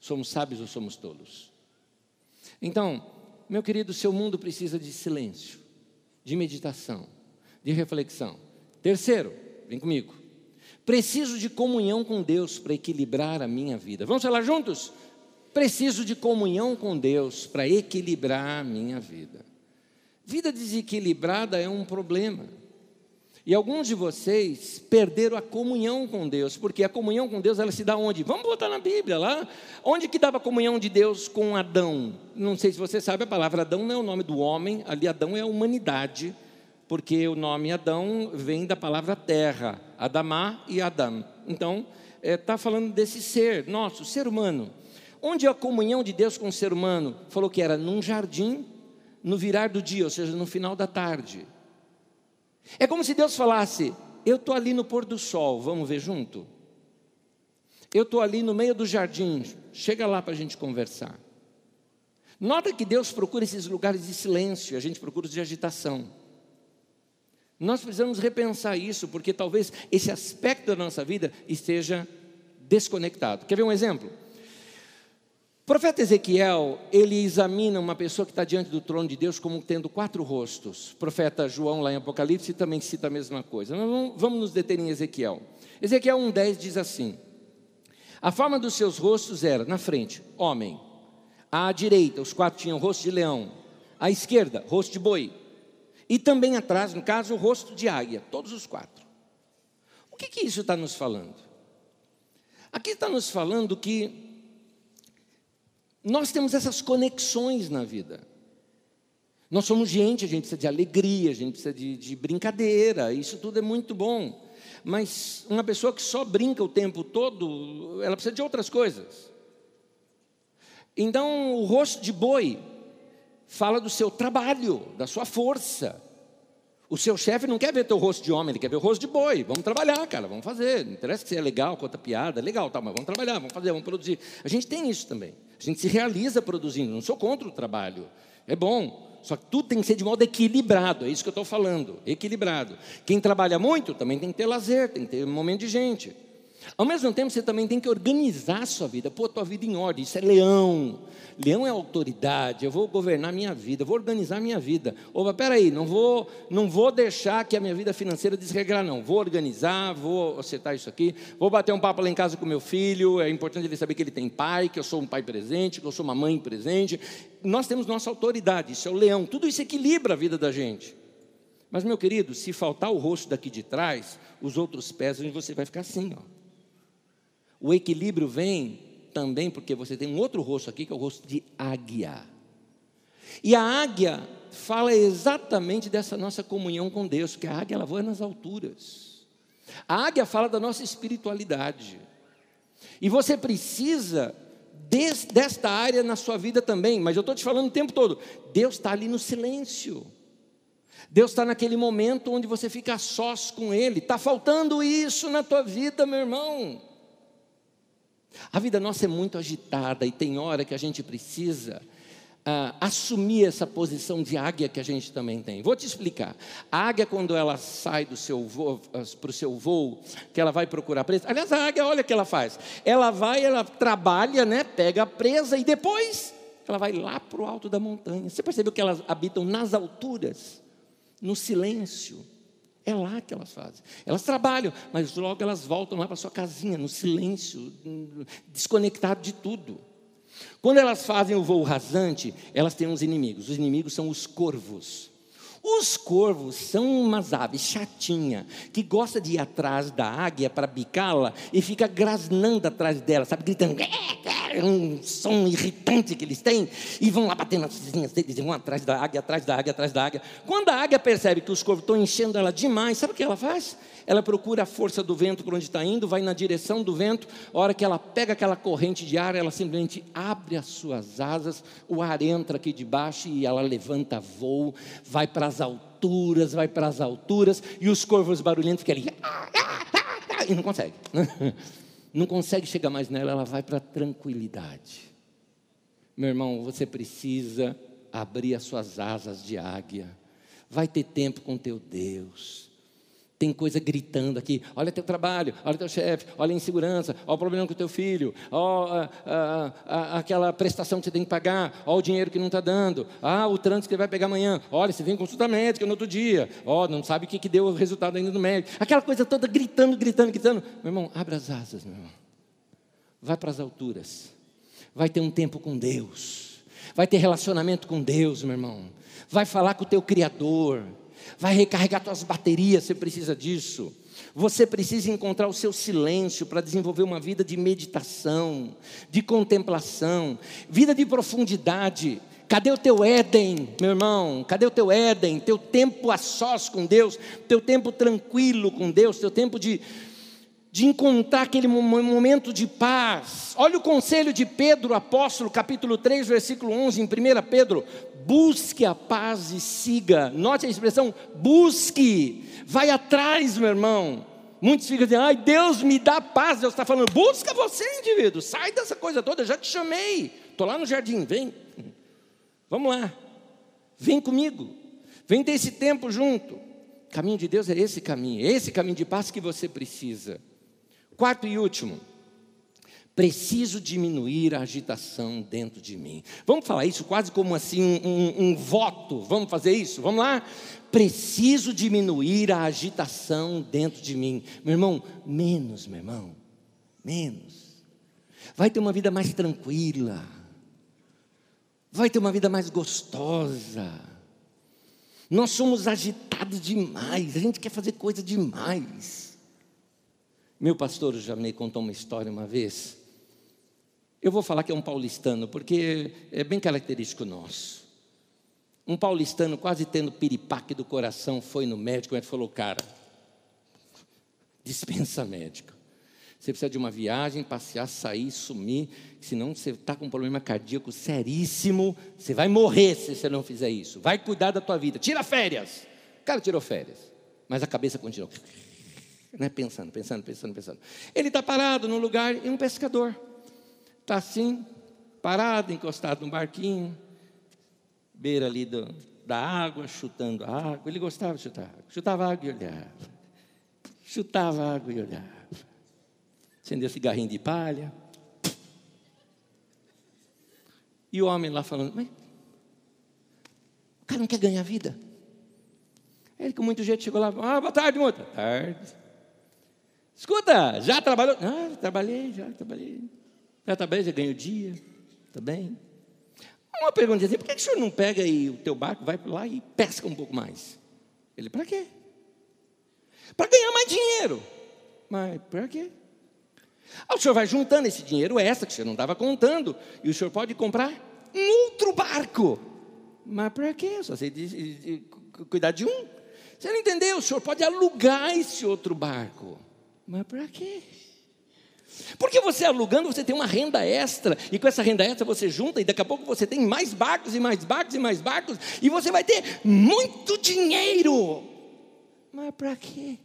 Somos sábios ou somos tolos? Então, meu querido, seu mundo precisa de silêncio, de meditação, de reflexão. Terceiro, vem comigo. Preciso de comunhão com Deus para equilibrar a minha vida. Vamos falar juntos? Preciso de comunhão com Deus para equilibrar a minha vida. Vida desequilibrada é um problema. E alguns de vocês perderam a comunhão com Deus, porque a comunhão com Deus ela se dá onde? Vamos botar na Bíblia lá. Onde que dava a comunhão de Deus com Adão? Não sei se você sabe, a palavra Adão não é o nome do homem, ali Adão é a humanidade, porque o nome Adão vem da palavra terra, Adamá e Adão. Então, está é, tá falando desse ser, nosso, ser humano. Onde a comunhão de Deus com o ser humano? Falou que era num jardim no virar do dia, ou seja, no final da tarde. É como se Deus falasse: Eu estou ali no pôr do sol, vamos ver junto? Eu estou ali no meio do jardim, chega lá para a gente conversar. Nota que Deus procura esses lugares de silêncio, a gente procura os de agitação. Nós precisamos repensar isso, porque talvez esse aspecto da nossa vida esteja desconectado. Quer ver um exemplo? Profeta Ezequiel, ele examina uma pessoa que está diante do trono de Deus como tendo quatro rostos. O profeta João, lá em Apocalipse, também cita a mesma coisa. Mas vamos nos deter em Ezequiel. Ezequiel 1,10 diz assim: A forma dos seus rostos era, na frente, homem. À direita, os quatro tinham rosto de leão. À esquerda, rosto de boi. E também atrás, no caso, o rosto de águia. Todos os quatro. O que, que isso está nos falando? Aqui está nos falando que nós temos essas conexões na vida. Nós somos gente, a gente precisa de alegria, a gente precisa de, de, brincadeira, isso tudo é muito bom. Mas uma pessoa que só brinca o tempo todo, ela precisa de outras coisas. Então, o rosto de boi fala do seu trabalho, da sua força. O seu chefe não quer ver teu rosto de homem, ele quer ver o rosto de boi. Vamos trabalhar, cara, vamos fazer. Não interessa você é legal, conta piada, legal, tá, mas vamos trabalhar, vamos fazer, vamos produzir. A gente tem isso também. A gente se realiza produzindo. Não sou contra o trabalho. É bom. Só que tudo tem que ser de modo equilibrado. É isso que eu estou falando. Equilibrado. Quem trabalha muito também tem que ter lazer, tem que ter um momento de gente. Ao mesmo tempo, você também tem que organizar a sua vida, pôr a tua vida em ordem. Isso é leão. Leão é autoridade. Eu vou governar minha vida, vou organizar minha vida. Opa, peraí, não vou, não vou deixar que a minha vida financeira desregrar, não. Vou organizar, vou acertar isso aqui. Vou bater um papo lá em casa com meu filho. É importante ele saber que ele tem pai, que eu sou um pai presente, que eu sou uma mãe presente. Nós temos nossa autoridade. Isso é o leão. Tudo isso equilibra a vida da gente. Mas, meu querido, se faltar o rosto daqui de trás, os outros pés, você vai ficar assim, ó. O equilíbrio vem também porque você tem um outro rosto aqui, que é o rosto de águia. E a águia fala exatamente dessa nossa comunhão com Deus, que a águia ela voa nas alturas. A águia fala da nossa espiritualidade. E você precisa des, desta área na sua vida também, mas eu estou te falando o tempo todo. Deus está ali no silêncio. Deus está naquele momento onde você fica sós com Ele. Está faltando isso na tua vida, meu irmão. A vida nossa é muito agitada e tem hora que a gente precisa uh, assumir essa posição de águia que a gente também tem. Vou te explicar. A águia, quando ela sai do seu voo, para o seu voo, que ela vai procurar presa. Aliás, a águia, olha o que ela faz. Ela vai, ela trabalha, né, pega a presa e depois ela vai lá para o alto da montanha. Você percebeu que elas habitam nas alturas, no silêncio. É lá que elas fazem. Elas trabalham, mas logo elas voltam lá para sua casinha, no silêncio, desconectado de tudo. Quando elas fazem o voo rasante, elas têm uns inimigos. Os inimigos são os corvos. Os corvos são umas aves chatinha que gosta de ir atrás da águia para bicá-la e fica grasnando atrás dela, sabe, gritando, um som irritante que eles têm, e vão lá batendo nas vizinhas deles, e vão atrás da águia, atrás da águia, atrás da águia. Quando a águia percebe que os corvos estão enchendo ela demais, sabe o que ela faz? ela procura a força do vento por onde está indo, vai na direção do vento, a hora que ela pega aquela corrente de ar, ela simplesmente abre as suas asas, o ar entra aqui debaixo e ela levanta voo, vai para as alturas, vai para as alturas, e os corvos barulhentos ficam ali, e não consegue, não consegue chegar mais nela, ela vai para a tranquilidade. Meu irmão, você precisa abrir as suas asas de águia, vai ter tempo com teu Deus tem coisa gritando aqui. Olha teu trabalho, olha teu chefe, olha a insegurança, olha o problema com o teu filho, olha aquela prestação que você tem que pagar, olha o dinheiro que não está dando, ah, o trânsito que vai pegar amanhã, olha, você vem consulta médica no outro dia, ó, não sabe o que, que deu o resultado ainda do médico. Aquela coisa toda gritando, gritando, gritando. Meu irmão, abre as asas, meu irmão. Vai para as alturas. Vai ter um tempo com Deus. Vai ter relacionamento com Deus, meu irmão. Vai falar com o teu Criador vai recarregar suas baterias, você precisa disso. Você precisa encontrar o seu silêncio para desenvolver uma vida de meditação, de contemplação, vida de profundidade. Cadê o teu Éden, meu irmão? Cadê o teu Éden? Teu tempo a sós com Deus, teu tempo tranquilo com Deus, teu tempo de, de encontrar aquele momento de paz. Olha o conselho de Pedro, apóstolo, capítulo 3, versículo 11, em 1 Pedro: busque a paz e siga. Note a expressão busque, vai atrás, meu irmão. Muitos ficam dizendo, ai, Deus me dá paz. Deus está falando, busca você, indivíduo, sai dessa coisa toda, eu já te chamei. Estou lá no jardim, vem. Vamos lá, vem comigo, vem ter esse tempo junto. Caminho de Deus é esse caminho, é esse caminho de paz que você precisa. Quarto e último, preciso diminuir a agitação dentro de mim. Vamos falar isso quase como assim um, um, um, voto. Vamos fazer isso? Vamos lá? Preciso diminuir a agitação dentro de mim. Meu irmão, menos, meu irmão. Menos. Vai ter uma vida mais tranquila. Vai ter uma vida mais gostosa. Nós somos agitados demais. A gente quer fazer coisa demais. Meu pastor já me contou uma história uma vez. Eu vou falar que é um paulistano, porque é bem característico nosso. Um paulistano, quase tendo piripaque do coração, foi no médico e falou: Cara, dispensa médico. Você precisa de uma viagem, passear, sair, sumir, senão você está com um problema cardíaco seríssimo, você vai morrer se você não fizer isso. Vai cuidar da tua vida, tira férias. O cara tirou férias, mas a cabeça continuou né, pensando, pensando, pensando, pensando. Ele está parado num lugar e um pescador está assim, parado, encostado num barquinho, beira ali do, da água, chutando a água. Ele gostava de chutar água. Chutava água e olhava. Chutava água e olhava. Acendeu cigarrinho de palha. E o homem lá falando, mas o cara não quer ganhar vida. Ele com muito jeito chegou lá, ah, boa tarde, moça. Boa tarde. Escuta, já trabalhou? Ah, trabalhei, já trabalhei. Já trabalhei, já ganhei o dia. Está bem? Uma pergunta assim, por que o senhor não pega aí o teu barco, vai lá e pesca um pouco mais? Ele, para quê? Para ganhar mais dinheiro. Mas para quê? Ah, o senhor vai juntando esse dinheiro extra que o senhor não estava contando, e o senhor pode comprar um outro barco. Mas para quê? Só sei de, de, de, cuidar de um. Você não entendeu? O senhor pode alugar esse outro barco. Mas para quê? Porque você alugando, você tem uma renda extra, e com essa renda extra você junta, e daqui a pouco você tem mais barcos e mais barcos e mais barcos, e você vai ter muito dinheiro. Mas para quê?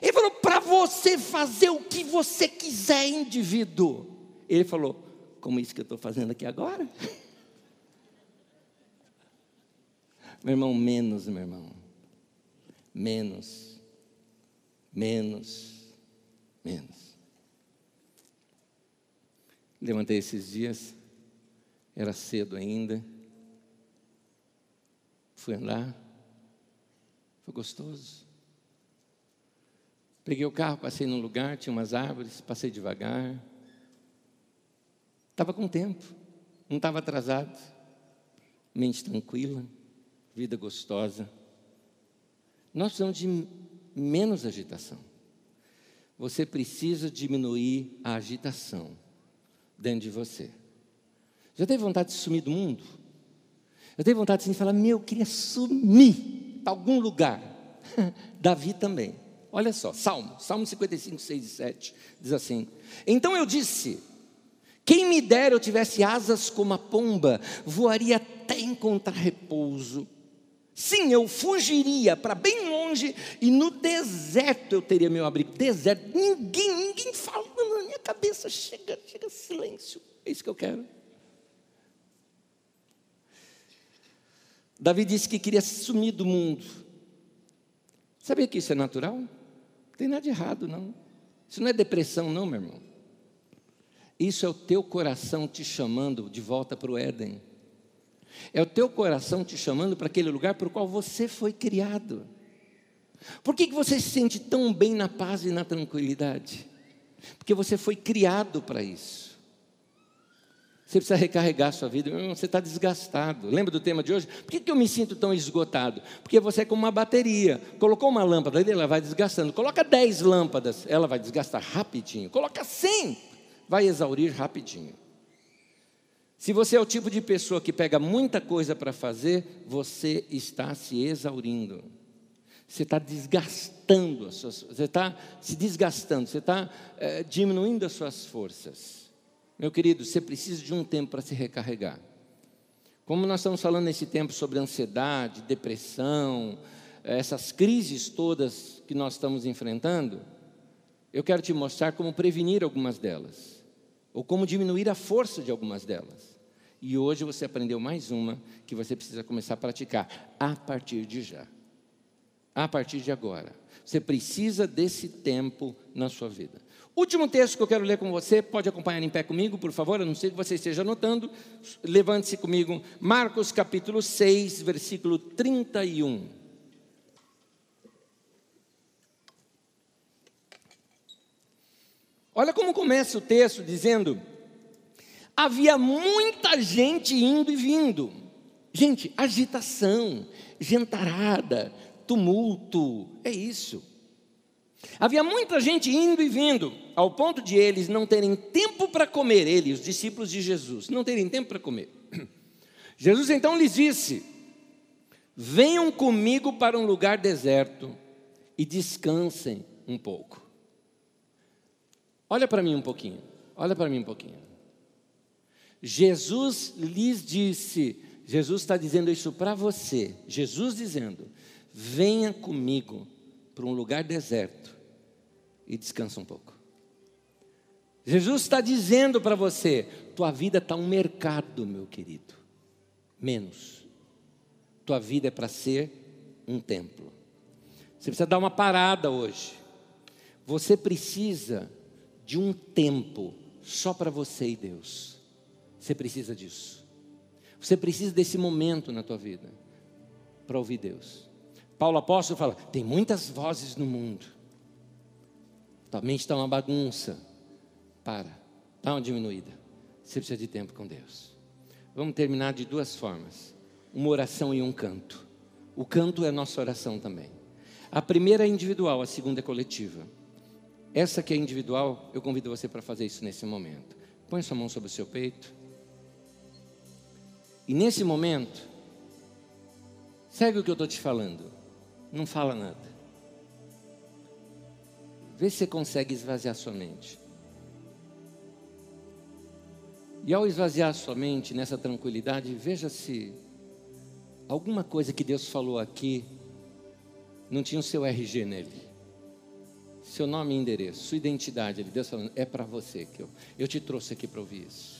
Ele falou: para você fazer o que você quiser, indivíduo. Ele falou: como isso que eu estou fazendo aqui agora? meu irmão, menos, meu irmão. Menos. Menos. Menos. Levantei esses dias, era cedo ainda. Fui andar, foi gostoso. Peguei o carro, passei num lugar, tinha umas árvores, passei devagar. Estava com tempo, não estava atrasado. Mente tranquila, vida gostosa. Nós precisamos de menos agitação. Você precisa diminuir a agitação dentro de você. Já teve vontade de sumir do mundo? Já teve vontade de falar, meu, eu queria sumir para algum lugar. Davi também. Olha só, Salmo, Salmo 55, 6 e 7, diz assim: Então eu disse: Quem me dera eu tivesse asas como a pomba, voaria até encontrar repouso. Sim, eu fugiria para bem longe e no deserto eu teria meu abrigo. Deserto, ninguém, ninguém fala na minha cabeça. Chega, chega silêncio. É isso que eu quero. Davi disse que queria sumir do mundo. Sabia que isso é natural? Não tem nada de errado, não. Isso não é depressão, não, meu irmão. Isso é o teu coração te chamando de volta para o Éden. É o teu coração te chamando para aquele lugar para o qual você foi criado. Por que, que você se sente tão bem na paz e na tranquilidade? Porque você foi criado para isso. Você precisa recarregar a sua vida. Você está desgastado. Lembra do tema de hoje? Por que, que eu me sinto tão esgotado? Porque você é como uma bateria. Colocou uma lâmpada ela vai desgastando. Coloca 10 lâmpadas, ela vai desgastar rapidinho. Coloca 100, vai exaurir rapidinho. Se você é o tipo de pessoa que pega muita coisa para fazer, você está se exaurindo. Você está desgastando, as suas, você está se desgastando, você está é, diminuindo as suas forças. Meu querido, você precisa de um tempo para se recarregar. Como nós estamos falando nesse tempo sobre ansiedade, depressão, essas crises todas que nós estamos enfrentando, eu quero te mostrar como prevenir algumas delas ou como diminuir a força de algumas delas. E hoje você aprendeu mais uma que você precisa começar a praticar a partir de já. A partir de agora. Você precisa desse tempo na sua vida. Último texto que eu quero ler com você, pode acompanhar em pé comigo, por favor, a não ser que você esteja anotando. Levante-se comigo. Marcos capítulo 6, versículo 31. Olha como começa o texto dizendo: havia muita gente indo e vindo. Gente, agitação, gentarada, tumulto, é isso. Havia muita gente indo e vindo, ao ponto de eles não terem tempo para comer, eles, os discípulos de Jesus, não terem tempo para comer. Jesus então lhes disse: Venham comigo para um lugar deserto e descansem um pouco. Olha para mim um pouquinho. Olha para mim um pouquinho. Jesus lhes disse, Jesus está dizendo isso para você. Jesus dizendo: venha comigo para um lugar deserto e descansa um pouco. Jesus está dizendo para você: tua vida está um mercado, meu querido. Menos. Tua vida é para ser um templo. Você precisa dar uma parada hoje. Você precisa de um tempo só para você e Deus. Você precisa disso. Você precisa desse momento na tua vida para ouvir Deus. Paulo apóstolo fala: tem muitas vozes no mundo. Tua mente está uma bagunça. Para, dá uma diminuída. Você precisa de tempo com Deus. Vamos terminar de duas formas: uma oração e um canto. O canto é nossa oração também. A primeira é individual, a segunda é coletiva. Essa que é individual, eu convido você para fazer isso nesse momento. Põe sua mão sobre o seu peito. E nesse momento, segue o que eu estou te falando. Não fala nada. Vê se você consegue esvaziar sua mente. E ao esvaziar sua mente nessa tranquilidade, veja se alguma coisa que Deus falou aqui não tinha o seu RG nele. Seu nome e endereço, sua identidade. Deus falando, é para você que eu, eu te trouxe aqui para ouvir isso.